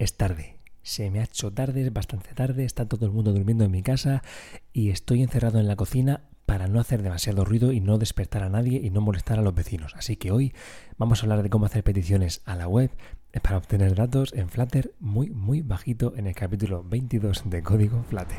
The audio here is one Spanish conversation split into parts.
es tarde. Se me ha hecho tarde, es bastante tarde, está todo el mundo durmiendo en mi casa y estoy encerrado en la cocina para no hacer demasiado ruido y no despertar a nadie y no molestar a los vecinos. Así que hoy vamos a hablar de cómo hacer peticiones a la web para obtener datos en Flutter muy muy bajito en el capítulo 22 de Código Flutter.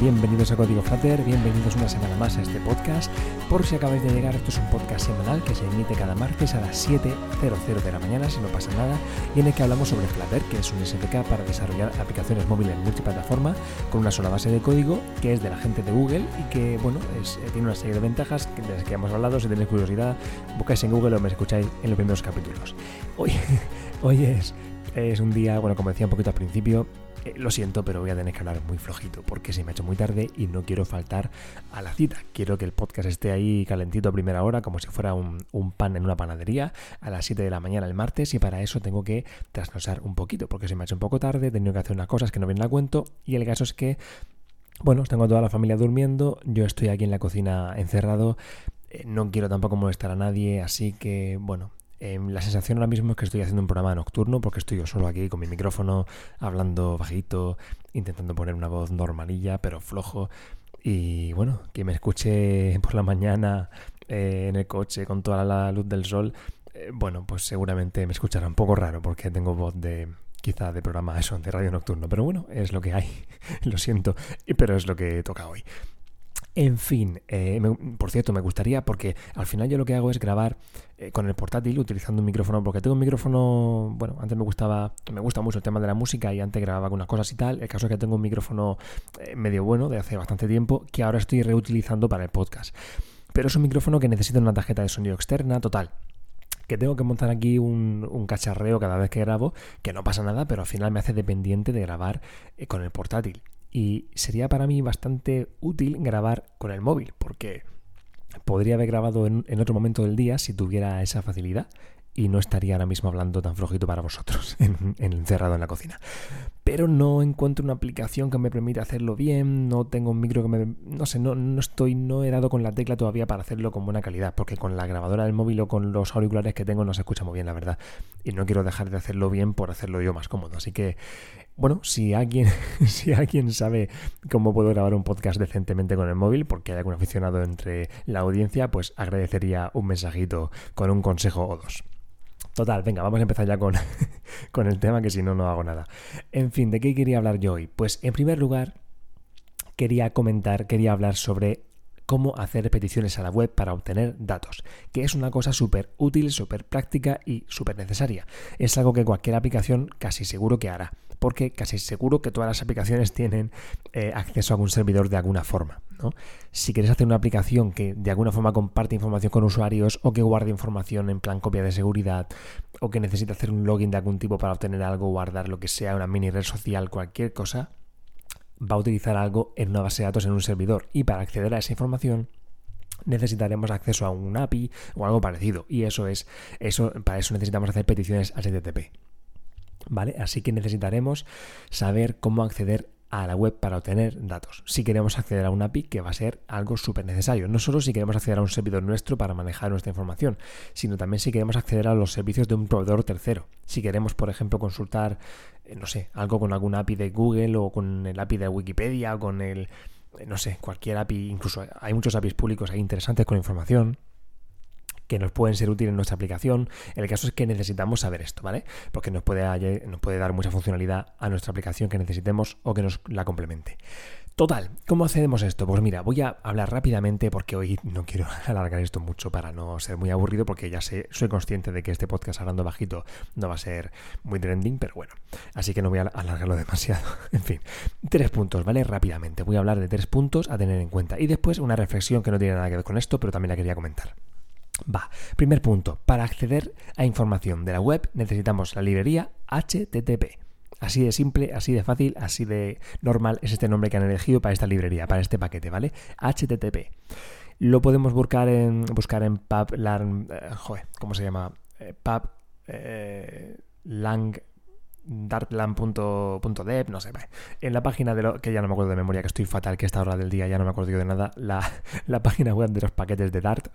Bienvenidos a Código Flutter, bienvenidos una semana más a este podcast. Por si acabáis de llegar, esto es un podcast semanal que se emite cada martes a las 7.00 de la mañana, si no pasa nada, y en el que hablamos sobre Flutter, que es un SDK para desarrollar aplicaciones móviles multiplataforma con una sola base de código, que es de la gente de Google y que, bueno, eh, tiene una serie de ventajas de las que hemos hablado. Si tenéis curiosidad, buscáis en Google o me escucháis en los primeros capítulos. Hoy, hoy es, es un día, bueno, como decía un poquito al principio, eh, lo siento, pero voy a tener que hablar muy flojito porque se me ha hecho muy tarde y no quiero faltar a la cita. Quiero que el podcast esté ahí calentito a primera hora, como si fuera un, pan en una panadería, a las 7 de la mañana el martes, y para eso tengo que trasnosar un poquito porque se me ha hecho un poco tarde, he tenido que hacer unas cosas que no vienen a cuento, y el caso es que, bueno, tengo toda la familia durmiendo, yo estoy aquí en la cocina encerrado, eh, no quiero tampoco molestar a nadie, así que, bueno, Em, la sensación ahora mismo es que estoy haciendo un programa nocturno porque estoy yo solo aquí con mi micrófono, hablando bajito, intentando poner una voz normalilla, pero flojo. Y bueno, que me escuche por la mañana eh, en el coche con toda la luz del sol, eh, bueno, pues seguramente me escuchará un poco raro porque tengo voz de quizá de programa eso, de radio nocturno. Pero bueno, es lo que hay, lo siento, pero es lo que toca hoy. En fin, eh, por cierto, me gustaría, porque al final yo lo que hago es grabar eh, con el portátil utilizando un micrófono, porque tengo un micrófono, bueno, antes me gustaba, me gusta mucho el tema de la música y antes grababa algunas cosas y tal. El caso es que tengo un micrófono eh, medio bueno de hace bastante tiempo que ahora estoy reutilizando para el podcast. Pero es un micrófono que necesita una tarjeta de sonido externa, total que tengo que montar aquí un, un, cacharreo cada vez que grabo, que no pasa nada, pero al final me hace dependiente de grabar con el portátil y sería para mí bastante útil grabar con el móvil, porque podría haber grabado en, otro momento del día si tuviera esa facilidad y no estaría ahora mismo hablando tan flojito para vosotros, en, encerrado en la cocina. Pero no encuentro una aplicación que me permita hacerlo bien, no tengo un micro que me... No sé, no, no estoy, no he dado con la tecla todavía para hacerlo con buena calidad, porque con la grabadora del móvil o con los auriculares que tengo no se escucha muy bien, la verdad. Y no quiero dejar de hacerlo bien por hacerlo yo más cómodo. Así que bueno, si alguien, si alguien sabe cómo puedo grabar un podcast decentemente con el móvil, porque hay algún aficionado entre la audiencia, pues agradecería un mensajito con un consejo o dos. Total, venga, vamos a empezar ya con, con el tema, que si no, no hago nada. En fin, ¿de qué quería hablar yo hoy? Pues en primer lugar, quería comentar, quería hablar sobre cómo hacer peticiones a la web para obtener datos, que es una cosa súper útil, súper práctica y súper necesaria. Es algo que cualquier aplicación casi seguro que hará, porque casi seguro que todas las aplicaciones tienen eh, acceso a algún servidor de alguna forma. Si quieres hacer una aplicación que de alguna forma comparte información con usuarios o que guarde información en plan copia de seguridad o que necesite hacer un login de algún tipo para obtener algo, guardar lo que sea, una mini red social, cualquier cosa, va a utilizar algo en una base de datos en un servidor y para acceder a esa información necesitaremos acceso a un API o algo parecido y eso es eso para eso necesitamos hacer peticiones HTTP. ¿Vale? Así que necesitaremos saber cómo acceder a la web para obtener datos. Si queremos acceder a un API, que va a ser algo súper necesario. No solo si queremos acceder a un servidor nuestro para manejar nuestra información, sino también si queremos acceder a los servicios de un proveedor tercero. Si queremos, por ejemplo, consultar, eh, no sé, algo con algún API de Google o con el API de Wikipedia o con el, eh, no sé, cualquier API, incluso hay muchos APIs públicos ahí interesantes con información que nos pueden ser útiles en nuestra aplicación. El caso es que necesitamos saber esto, ¿vale? Porque nos puede, dar mucha funcionalidad a nuestra aplicación que necesitemos o que nos la complemente. Total, ¿cómo hacemos esto? Pues mira, voy a hablar rápidamente porque hoy no quiero alargar esto mucho para no ser muy aburrido porque ya sé, soy consciente de que este podcast hablando bajito no va a ser muy trending, pero bueno, así que no voy a alargarlo demasiado. en fin, tres puntos, ¿vale? Rápidamente, voy a hablar de tres puntos a tener en cuenta y después una reflexión que no tiene nada que ver con esto, pero también la quería comentar. Va, primer punto, para acceder a información de la web necesitamos la librería HTTP. Así de simple, así de fácil, así de normal es este nombre que han elegido para esta librería, para este paquete, ¿vale? HTTP. lo podemos buscar en, buscar en pub, eh, ¿cómo se llama? Eh, eh, no sé, en la página de lo que ya no me acuerdo de memoria, que estoy fatal, que esta hora del día ya no me acuerdo de nada, la, la página web de los paquetes de Dart,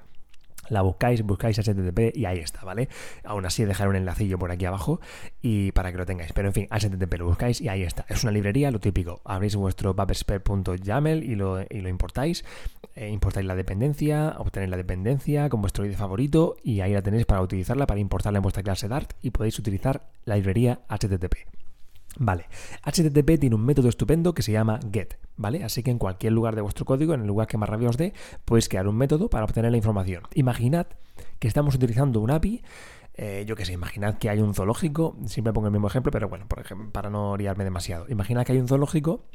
la buscáis, buscáis HTTP y ahí está, ¿vale? Aún así dejaré un enlacillo por aquí abajo y para que lo tengáis. Pero en fin, HTTP lo buscáis y ahí está. Es una librería, lo típico. Abrís vuestro paperspare.yaml y lo, y lo importáis. Eh, importáis la dependencia, obtenéis la dependencia con vuestro ID favorito y ahí la tenéis para utilizarla, para importarla en vuestra clase Dart y podéis utilizar la librería HTTP. Vale, HTTP tiene un método estupendo que se llama get, ¿vale? Así que en cualquier lugar de vuestro código, en el lugar que más rabia os dé, podéis crear un método para obtener la información. Imaginad que estamos utilizando un API, eh, yo qué sé, imaginad que hay un zoológico, siempre pongo el mismo ejemplo, pero bueno, por ejemplo, para no oriarme demasiado. Imaginad que hay un zoológico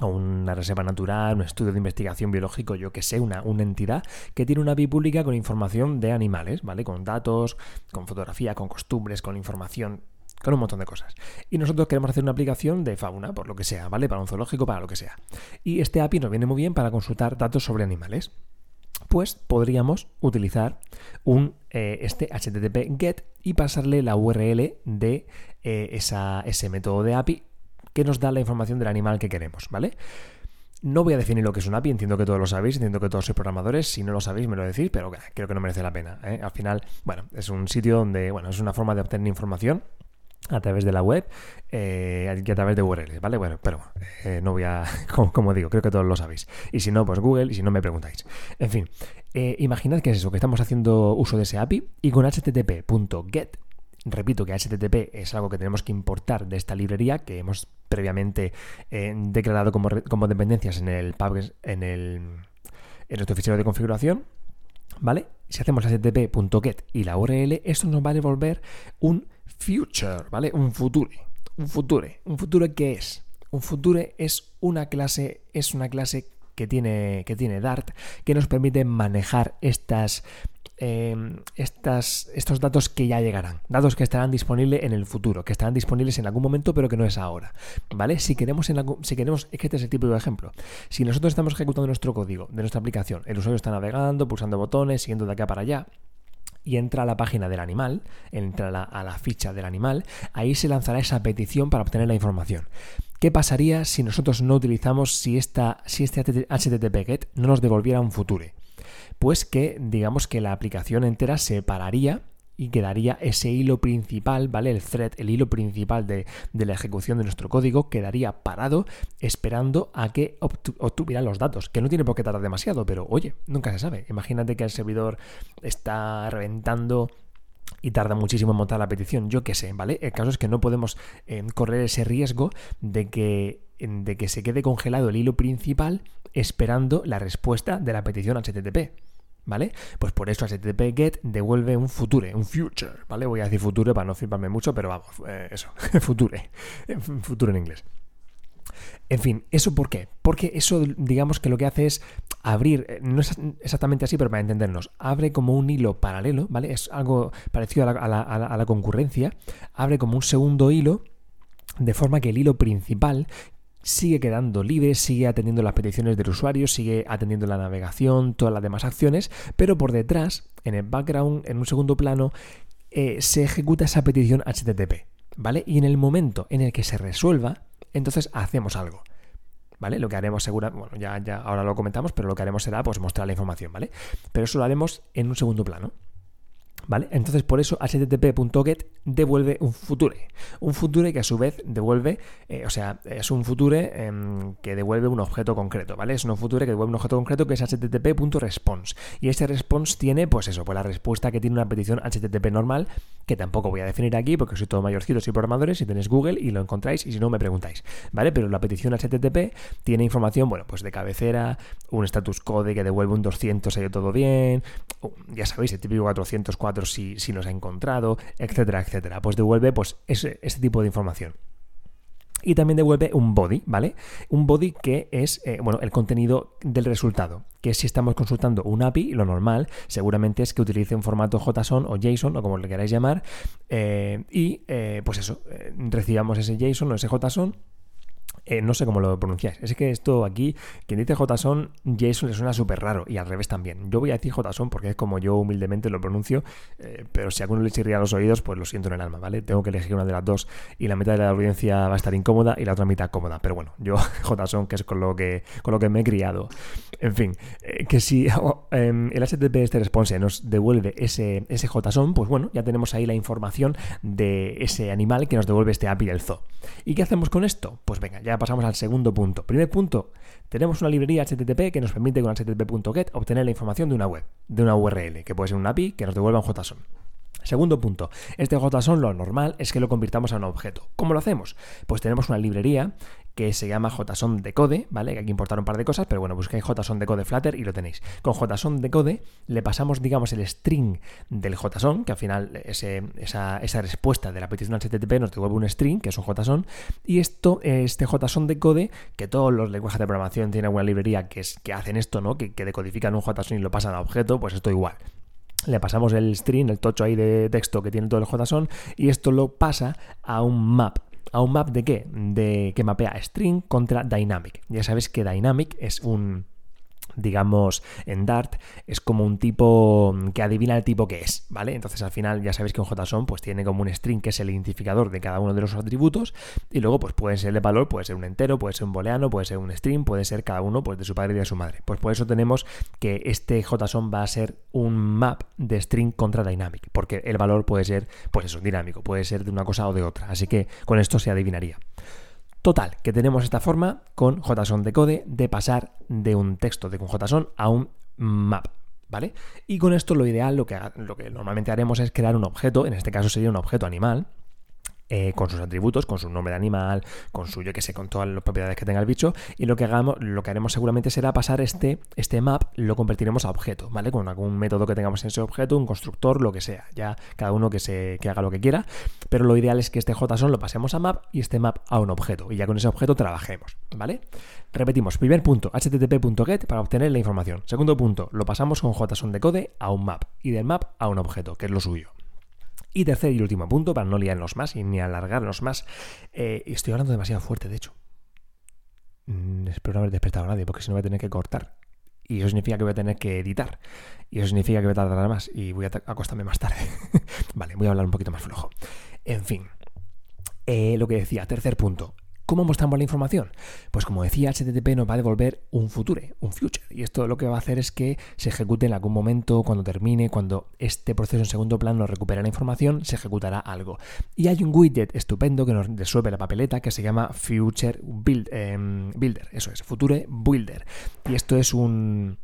o una reserva natural, un estudio de investigación biológico, yo que sé, una, una, entidad que tiene una API pública con información de animales, ¿vale? Con datos, con fotografía, con costumbres, con información con un montón de cosas. Y nosotros queremos hacer una aplicación de fauna, por lo que sea, ¿vale? Para un zoológico, para lo que sea. Y este API nos viene muy bien para consultar datos sobre animales. Pues podríamos utilizar un, eh, este HTTP GET y pasarle la URL de eh, esa, ese método de API que nos da la información del animal que queremos, ¿vale? No voy a definir lo que es un API, entiendo que todos lo sabéis, entiendo que todos sois programadores, si no lo sabéis me lo decís, pero creo que no merece la pena. ¿eh? Al final, bueno, es un sitio donde, bueno, es una forma de obtener información a través de la web eh, y a través de URLs, ¿vale? Bueno, pero eh, no voy a, como, digo, creo que todos lo sabéis. Y si no, pues Google, y si no, me preguntáis. En fin, eh, imaginad que es eso, que estamos haciendo uso de ese API y con http.get, repito que HTTP es algo que tenemos que importar de esta librería que hemos previamente declarado como, como, dependencias en el, en el en nuestro fichero de configuración, ¿vale? Si hacemos http.get y la URL, esto nos va a devolver un future, ¿vale? Un future. Un future. ¿Un future qué es? Un future es una clase, es una clase que tiene, que tiene Dart que nos permite manejar estas, em, estas, estos datos que ya llegarán, datos que estarán disponibles en el futuro, que estarán disponibles en algún momento pero que no es ahora, ¿vale? Si queremos, en si queremos, es que este es el tipo de ejemplo, si nosotros estamos ejecutando nuestro código de nuestra aplicación, el usuario está navegando, pulsando botones, siguiendo de acá para allá, y entra a la página del animal, entra a la, ficha del animal, ahí se lanzará esa petición para obtener la información. ¿Qué pasaría si nosotros no utilizamos, si, esta, si este HTTP GET no nos devolviera un future? Pues que digamos que la aplicación entera se pararía y quedaría ese hilo principal, ¿vale? El thread, el hilo principal de, la ejecución de nuestro código quedaría parado esperando a que obtuviera los datos, que no tiene por qué tardar demasiado, pero oye, nunca se sabe. Imagínate que el servidor está reventando y tarda muchísimo en montar la petición, yo qué sé, ¿vale? El caso es que no podemos eh, correr ese riesgo de que, de que se quede congelado el hilo principal esperando la respuesta de la petición HTTP. ¿Vale? Pues por eso HTTP GET devuelve un future, un future, ¿vale? Voy a decir future para no fliparme mucho, pero vamos, eh, eso, future, futuro en inglés. En fin, ¿eso por qué? Porque eso, digamos que lo que hace es abrir, eh, no es exactamente así, pero para entendernos, abre como un hilo paralelo, ¿vale? Es algo parecido a la, a la concurrencia, abre como un segundo hilo de forma que el hilo principal, sigue quedando libre, sigue atendiendo las peticiones del usuario, sigue atendiendo la navegación, todas las demás acciones, pero por detrás, en el background, en un segundo plano, eh, se ejecuta esa petición HTTP, ¿vale? Y en el momento en el que se resuelva, entonces hacemos algo. ¿Vale? Lo que haremos segura, bueno, ya, ya ahora lo comentamos, pero lo que haremos será pues mostrar la información, ¿vale? Pero eso lo haremos en un segundo plano. ¿Vale? Entonces por eso http.get devuelve un future. Un future que a su vez devuelve, eh, o sea, es un future em, que devuelve un objeto concreto, ¿vale? Es un future que devuelve un objeto concreto que es http.response. Y este response tiene, pues eso, pues la respuesta que tiene una petición HTTP normal, que tampoco voy a definir aquí porque soy todo mayorcitos y programadores, si tenéis Google y lo encontráis y si no me preguntáis, ¿vale? Pero la petición HTTP tiene información, bueno, pues de cabecera, un status code que devuelve un 200, ha ido todo bien, ya sabéis, el típico 404 si, nos ha encontrado, etcétera, etcétera. Pues devuelve pues, ese, este tipo de información y también devuelve un body, ¿vale? Un body que es, eh, bueno, el contenido del resultado. Que si estamos consultando un API, lo normal seguramente es que utilice un formato JSON o JSON o como le queráis llamar. Eh, y, eh, pues eso, recibamos ese JSON o ese JSON Eh, no sé cómo lo pronunciáis. Es que esto aquí, quien dice JSON, JSON le suena súper raro y al revés también. Yo voy a decir JSON porque es como yo humildemente lo pronuncio, eh, pero si a alguno le chirría los oídos, pues lo siento en el alma, ¿vale? Tengo que elegir una de las dos y la mitad de la audiencia va a estar incómoda y la otra mitad cómoda. Pero bueno, yo JSON, que es con lo que, con lo que me he criado. En fin, eh, que si oh, em, el HTTP este response nos devuelve ese, ese JSON, pues bueno, ya tenemos ahí la información de ese animal que nos devuelve este API del zoo. ¿Y qué hacemos con esto? Pues venga, ya pasamos al segundo punto. Primer punto, tenemos una librería HTTP que nos permite con http.get obtener la información de una web, de una URL, que puede ser un API que nos devuelva un JSON. Segundo punto, este JSON lo normal es que lo convirtamos a un objeto. ¿Cómo lo hacemos? Pues tenemos una librería que se llama JSON Decode, ¿vale? Que hay que importar un par de cosas, pero bueno, busquéis JSON Decode Flutter y lo tenéis. Con JSON Decode le pasamos, digamos, el string del JSON, que al final esa, respuesta de la petición HTTP nos devuelve un string, que es un JSON, y esto, este JSON Decode, que todos los lenguajes de programación tienen una librería que, es, que hacen esto, ¿no? Que, que decodifican un JSON y lo pasan a objeto, pues esto igual le pasamos el string, el tocho ahí de texto que tiene todo el JSON, y esto lo pasa a un map. ¿A un map de qué? De que mapea string contra dynamic. Ya sabes que dynamic es un digamos, en Dart es como un tipo que adivina el tipo que es, ¿vale? Entonces al final ya sabéis que un JSON pues tiene como un string que es el identificador de cada uno de los atributos y luego pues puede ser de valor, puede ser un entero, puede ser un booleano, puede ser un string, puede ser cada uno pues de su padre y de su madre. Pues por eso tenemos que este JSON va a ser un map de string contra dynamic, porque el valor puede ser pues eso, dinámico, puede ser de una cosa o de otra, así que con esto se adivinaría. Total, que tenemos esta forma con JSON Decode de pasar de un texto de un JSON a un map. ¿Vale? Y con esto lo ideal, lo que, lo que normalmente haremos es crear un objeto, en este caso sería un objeto animal, eh, con sus atributos, con su nombre de animal, con su, yo que sé, con todas las propiedades que tenga el bicho. Y lo que hagamos, lo que haremos seguramente será pasar este, este map, lo convertiremos a objeto, ¿vale? Con algún método que tengamos en ese objeto, un constructor, lo que sea. Ya cada uno que, se, que haga lo que quiera. Pero lo ideal es que este JSON lo pasemos a map y este map a un objeto. Y ya con ese objeto trabajemos, ¿vale? Repetimos, primer punto, http.get para obtener la información. Segundo punto, lo pasamos con JSON de code a un map y del map a un objeto, que es lo suyo. Y tercer y último punto, para no liarnos más y ni alargarnos más, eh, estoy hablando demasiado fuerte, de hecho. Mm, espero no haber despertado a nadie, porque si no voy a tener que cortar. Y eso significa que voy a tener que editar. Y eso significa que voy a tardar más y voy a acostarme más tarde. vale, voy a hablar un poquito más flojo. En fin, eh, lo que decía, tercer punto. ¿Cómo mostramos la información? Pues como decía, HTTP nos va a devolver un future, un future. Y esto lo que va a hacer es que se ejecute en algún momento, cuando termine, cuando este proceso en segundo plano recupera la información, se ejecutará algo. Y hay un widget estupendo que nos resuelve la papeleta que se llama Future em, Builder. Eso es, Future Builder. Y esto es un,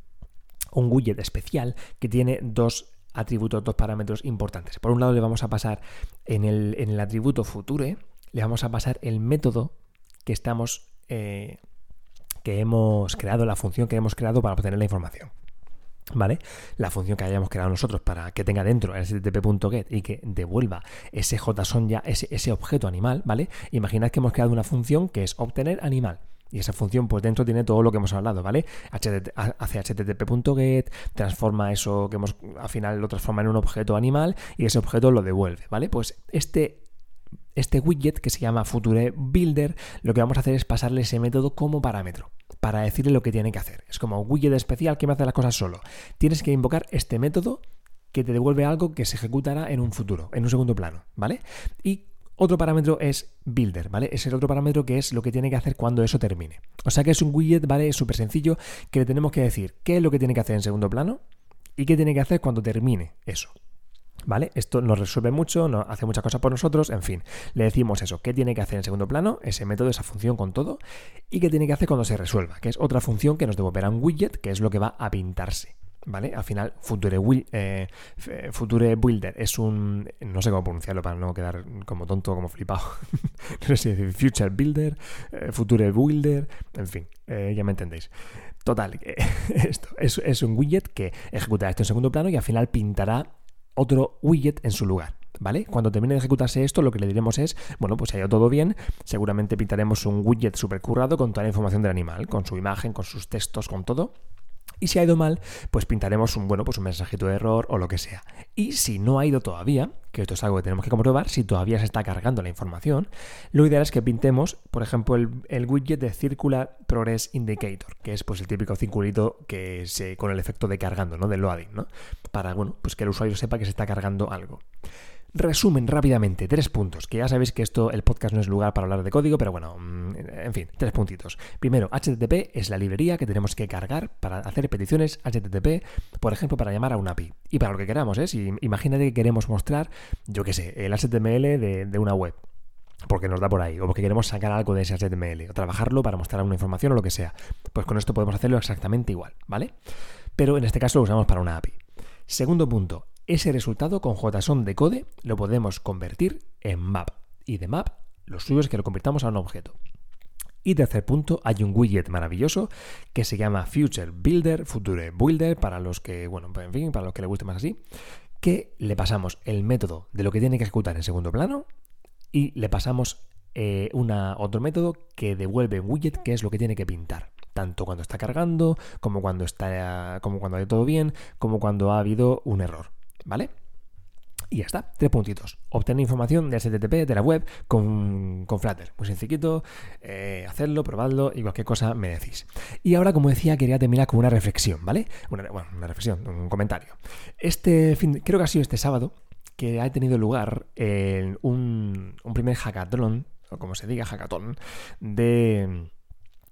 un widget especial que tiene dos atributos, dos parámetros importantes. Por un lado le vamos a pasar en el, en el atributo future, le vamos a pasar el método que estamos, eh, que hemos creado, la función que hemos creado para obtener la información. ¿Vale? La función que hayamos creado nosotros para que tenga dentro el http.get y que devuelva ese JSON ya, ese, ese objeto animal, ¿vale? Imaginad que hemos creado una función que es obtener animal. Y esa función, pues dentro tiene todo lo que hemos hablado, ¿vale? hace http.get, transforma eso que hemos, al final lo transforma en un objeto animal y ese objeto lo devuelve, ¿vale? Pues este este widget que se llama Future Builder, lo que vamos a hacer es pasarle ese método como parámetro para decirle lo que tiene que hacer. Es como un widget especial que me hace las cosas solo. Tienes que invocar este método que te devuelve algo que se ejecutará en un futuro, en un segundo plano, ¿vale? Y otro parámetro es builder, ¿vale? Es el otro parámetro que es lo que tiene que hacer cuando eso termine. O sea que es un widget, ¿vale? Es súper sencillo que le tenemos que decir qué es lo que tiene que hacer en segundo plano y qué tiene que hacer cuando termine eso. ¿Vale? Esto nos resuelve mucho, nos hace muchas cosas por nosotros, en fin, le decimos eso, qué tiene que hacer en segundo plano, ese método, esa función con todo, y qué tiene que hacer cuando se resuelva, que es otra función que nos devolverá un widget, que es lo que va a pintarse. ¿Vale? Al final, Future, eh, Future Builder es un. No sé cómo pronunciarlo para no quedar como tonto, como flipado. no sé si decir Future Builder, eh, Future Builder, en fin, eh, ya me entendéis. Total, esto es, es un widget que ejecutará esto en segundo plano y al final pintará otro widget en su lugar. ¿Vale? Cuando termine de ejecutarse esto, lo que le diremos es, bueno, pues ha ido todo bien, seguramente pintaremos un widget super currado con toda la información del animal, con su imagen, con sus textos, con todo. Y si ha ido mal, pues pintaremos un, bueno, pues un mensajito de error o lo que sea. Y si no ha ido todavía, que esto es algo que tenemos que comprobar, si todavía se está cargando la información, lo ideal es que pintemos, por ejemplo, el, widget de Circular Progress Indicator, que es pues el típico circulito que se, con el efecto de cargando, ¿no? De loading, ¿no? Para, bueno, pues que el usuario sepa que se está cargando algo. Resumen rápidamente, tres puntos, que ya sabéis que esto, el podcast no es lugar para hablar de código, pero bueno, mm, en fin, tres puntitos. Primero, HTTP es la librería que tenemos que cargar para hacer peticiones HTTP, por ejemplo, para llamar a una API. Y para lo que queramos, ¿eh? Si, imagínate que queremos mostrar, yo qué sé, el HTML de, de una web porque nos da por ahí, o porque queremos sacar algo de ese HTML, o trabajarlo para mostrar una información o lo que sea. Pues con esto podemos hacerlo exactamente igual, ¿vale? Pero en este caso lo usamos para una API. Segundo punto, ese resultado con JSON de code lo podemos convertir en map. Y de map, lo suyo es que lo convirtamos a un objeto. Y tercer punto, hay un widget maravilloso que se llama Future Builder, Future Builder, para los que, bueno, en fin, para los que le guste más así, que le pasamos el método de lo que tiene que ejecutar en segundo plano y le pasamos eh, otro método que devuelve un widget que es lo que tiene que pintar tanto cuando está cargando, como cuando está como cuando hay todo bien, como cuando ha habido un error. ¿vale? Y ya está, tres puntitos. Obtener información de HTTP de la web con, Flutter. Muy sencillito, eh, hacerlo, probadlo y cualquier cosa me decís. Y ahora, como decía, quería terminar con una reflexión, ¿vale? Una, bueno, una reflexión, un comentario. Este fin, creo que ha sido este sábado que ha tenido lugar en un, un primer hackathon, o como se diga, hackathon, de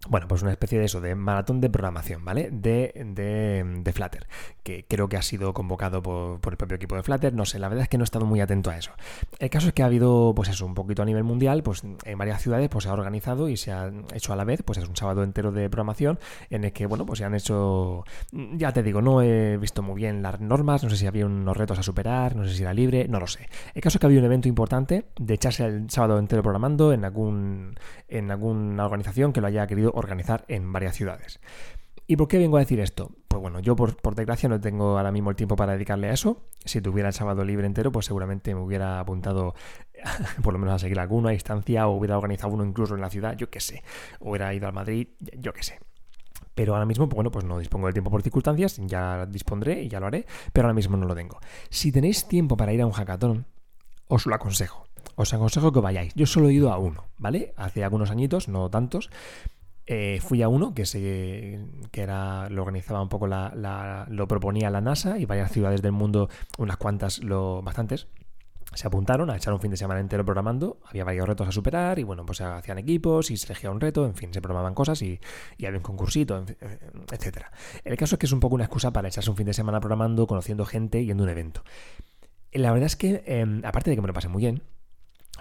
bueno, pues una especie de eso, de maratón de programación, ¿vale? De, de, Flutter, que creo que ha sido convocado por, el propio equipo de Flutter. No sé, la verdad es que no he estado muy atento a eso. El caso es que ha habido, pues eso, un poquito a nivel mundial, pues en varias ciudades pues se ha organizado y se ha hecho a la vez, pues es un sábado entero de programación en el que, bueno, pues se han hecho, ya te digo, no he visto muy bien las normas, no sé si había unos retos a superar, no sé si era libre, no lo sé. El caso es que había un evento importante de echarse el sábado entero programando en algún en alguna organización que lo haya querido organizar en varias ciudades. ¿Y por qué vengo a decir esto? Pues bueno, yo por, desgracia no tengo ahora mismo el tiempo para dedicarle a eso. Si tuviera el sábado libre entero, pues seguramente me hubiera apuntado por lo menos a seguir alguna instancia o hubiera organizado uno incluso en la ciudad, yo qué sé. O hubiera ido a Madrid, yo qué sé. Pero ahora mismo, pues bueno, pues no dispongo del tiempo por circunstancias, ya dispondré y ya lo haré, pero ahora mismo no lo tengo. Si tenéis tiempo para ir a un hackathon, os lo aconsejo os aconsejo que vayáis. Yo solo he ido a uno, ¿vale? Hace algunos añitos, no tantos. Eh, fui a uno que, se, que era, lo organizaba un poco la, lo proponía la NASA y varias ciudades del mundo, unas cuantas, lo, bastantes, se apuntaron a echar un fin de semana entero programando, había varios retos a superar y bueno, pues se hacían equipos y se elegía un reto, en fin, se programaban cosas y, y había un concursito, eh, etcétera. El caso es que es un poco una excusa para echarse un fin de semana programando, conociendo gente yendo a un evento. La verdad es que, em, aparte de que me lo pasé muy bien,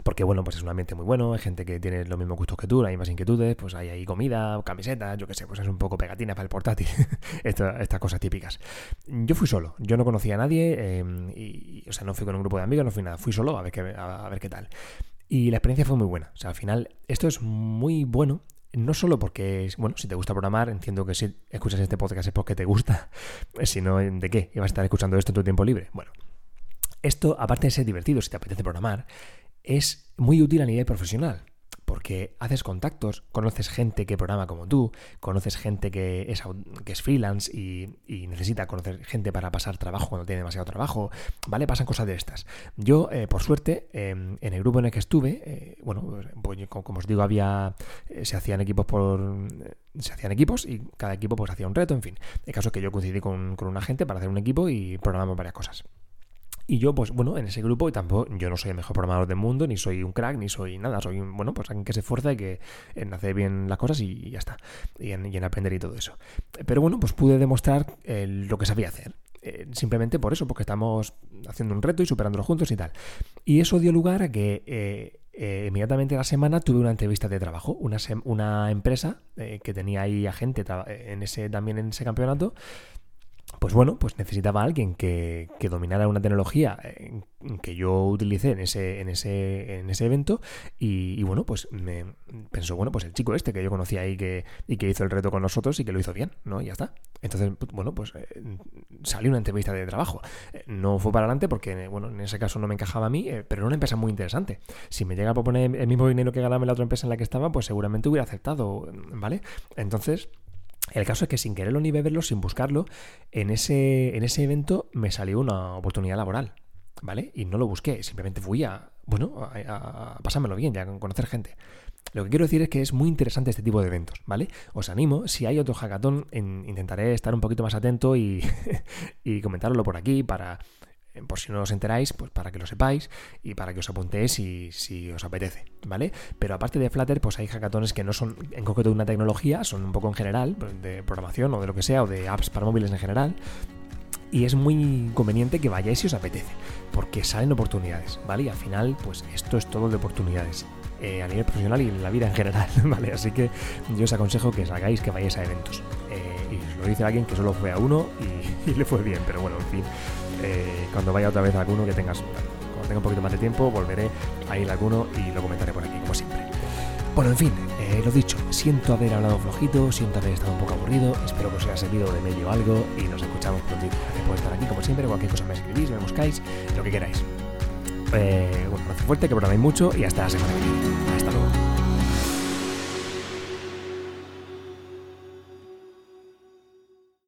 porque bueno, pues es un ambiente muy bueno, hay gente que tiene los mismos gustos que tú, hay más inquietudes, pues hay ahí comida, camisetas, yo qué sé, pues es un poco pegatina para el portátil, estas cosas típicas. Yo fui solo, yo no conocía a nadie, em, y, o sea, no fui con un grupo de amigos, no fui nada, fui solo a ver qué, a, ver qué tal. Y la experiencia fue muy buena, o sea, al final esto es muy bueno no solo porque, bueno, si te gusta programar, entiendo que si escuchas este podcast es porque te gusta, sino de qué, ibas a estar escuchando esto en tu tiempo libre. Bueno, esto, aparte de ser divertido, si te apetece programar, es muy útil a nivel profesional porque haces contactos, conoces gente que programa como tú, conoces gente que es, que es freelance y, necesita conocer gente para pasar trabajo cuando tiene demasiado trabajo, ¿vale? Pasan cosas de estas. Yo, eh, por suerte, em, en el grupo en el que estuve, eh, bueno, pues, como, os digo, había, eh, se hacían equipos por... se hacían equipos y cada equipo pues hacía un reto, en fin. El caso es que yo coincidí con, con una gente para hacer un equipo y programamos varias cosas. Y yo, pues bueno, en ese grupo, y tampoco, yo no soy el mejor programador del mundo, ni soy un crack, ni soy nada, soy un, bueno, pues alguien que se esfuerza y que en hacer bien las cosas y, ya está, y en, aprender y todo eso. Pero bueno, pues pude demostrar eh, lo que sabía hacer. Eh, simplemente por eso, porque estamos haciendo un reto y superándolo juntos y tal. Y eso dio lugar a que eh, inmediatamente a la semana tuve una entrevista de trabajo, una, una empresa que tenía ahí a gente en ese, también en ese campeonato, pues bueno, pues necesitaba alguien que, dominara una tecnología eh, que yo utilicé en ese, en ese, en ese evento y, bueno, pues me pensó, bueno, pues el chico este que yo conocía ahí que, y que hizo el reto con nosotros y que lo hizo bien, ¿no? Y ya está. Entonces, pues, bueno, pues eh, salió una entrevista de trabajo. Eh, no fue para adelante porque, bueno, en ese caso no me encajaba a mí, pero era una empresa muy interesante. Si me llega a proponer el mismo dinero que ganaba en la otra empresa en la que estaba, pues seguramente hubiera aceptado, ¿vale? Entonces... El caso es que sin quererlo ni beberlo, sin buscarlo, en ese, en ese evento me salió una oportunidad laboral, ¿vale? Y no lo busqué, simplemente fui a, bueno, a, pasármelo bien, ya a conocer gente. Lo que quiero decir es que es muy interesante este tipo de eventos, ¿vale? Os animo, si hay otro hackathon, intentaré estar un poquito más atento y, y comentarlo por aquí para, por si no os enteráis, pues para que lo sepáis y para que os apuntéis si, si, os apetece, ¿vale? Pero aparte de Flutter, pues hay hackatones que no son en concreto de una tecnología, son un poco en general, pues, de programación o de lo que sea, o de apps para móviles en general. Y es muy conveniente que vayáis si os apetece, porque salen oportunidades, ¿vale? Y al final, pues esto es todo de oportunidades. Eh, a nivel profesional y en la vida en general, ¿vale? Así que yo os aconsejo que salgáis, que vayáis a eventos. Eh, y os lo dice alguien que solo fue a uno y, le fue bien, pero bueno, en fin, eh, cuando vaya otra vez a alguno que tengas, cuando tenga un poquito más de tiempo, volveré a ir a alguno y lo comentaré por aquí, como siempre. Bueno, en fin, eh, lo dicho, siento haber hablado flojito, siento haber estado un poco aburrido, espero que os haya servido de medio algo y nos escuchamos pronto. Gracias por estar aquí, como siempre, cualquier cosa me escribís, me buscáis, lo que queráis. Eh, un fuerte, que programéis mucho y hasta la semana que viene.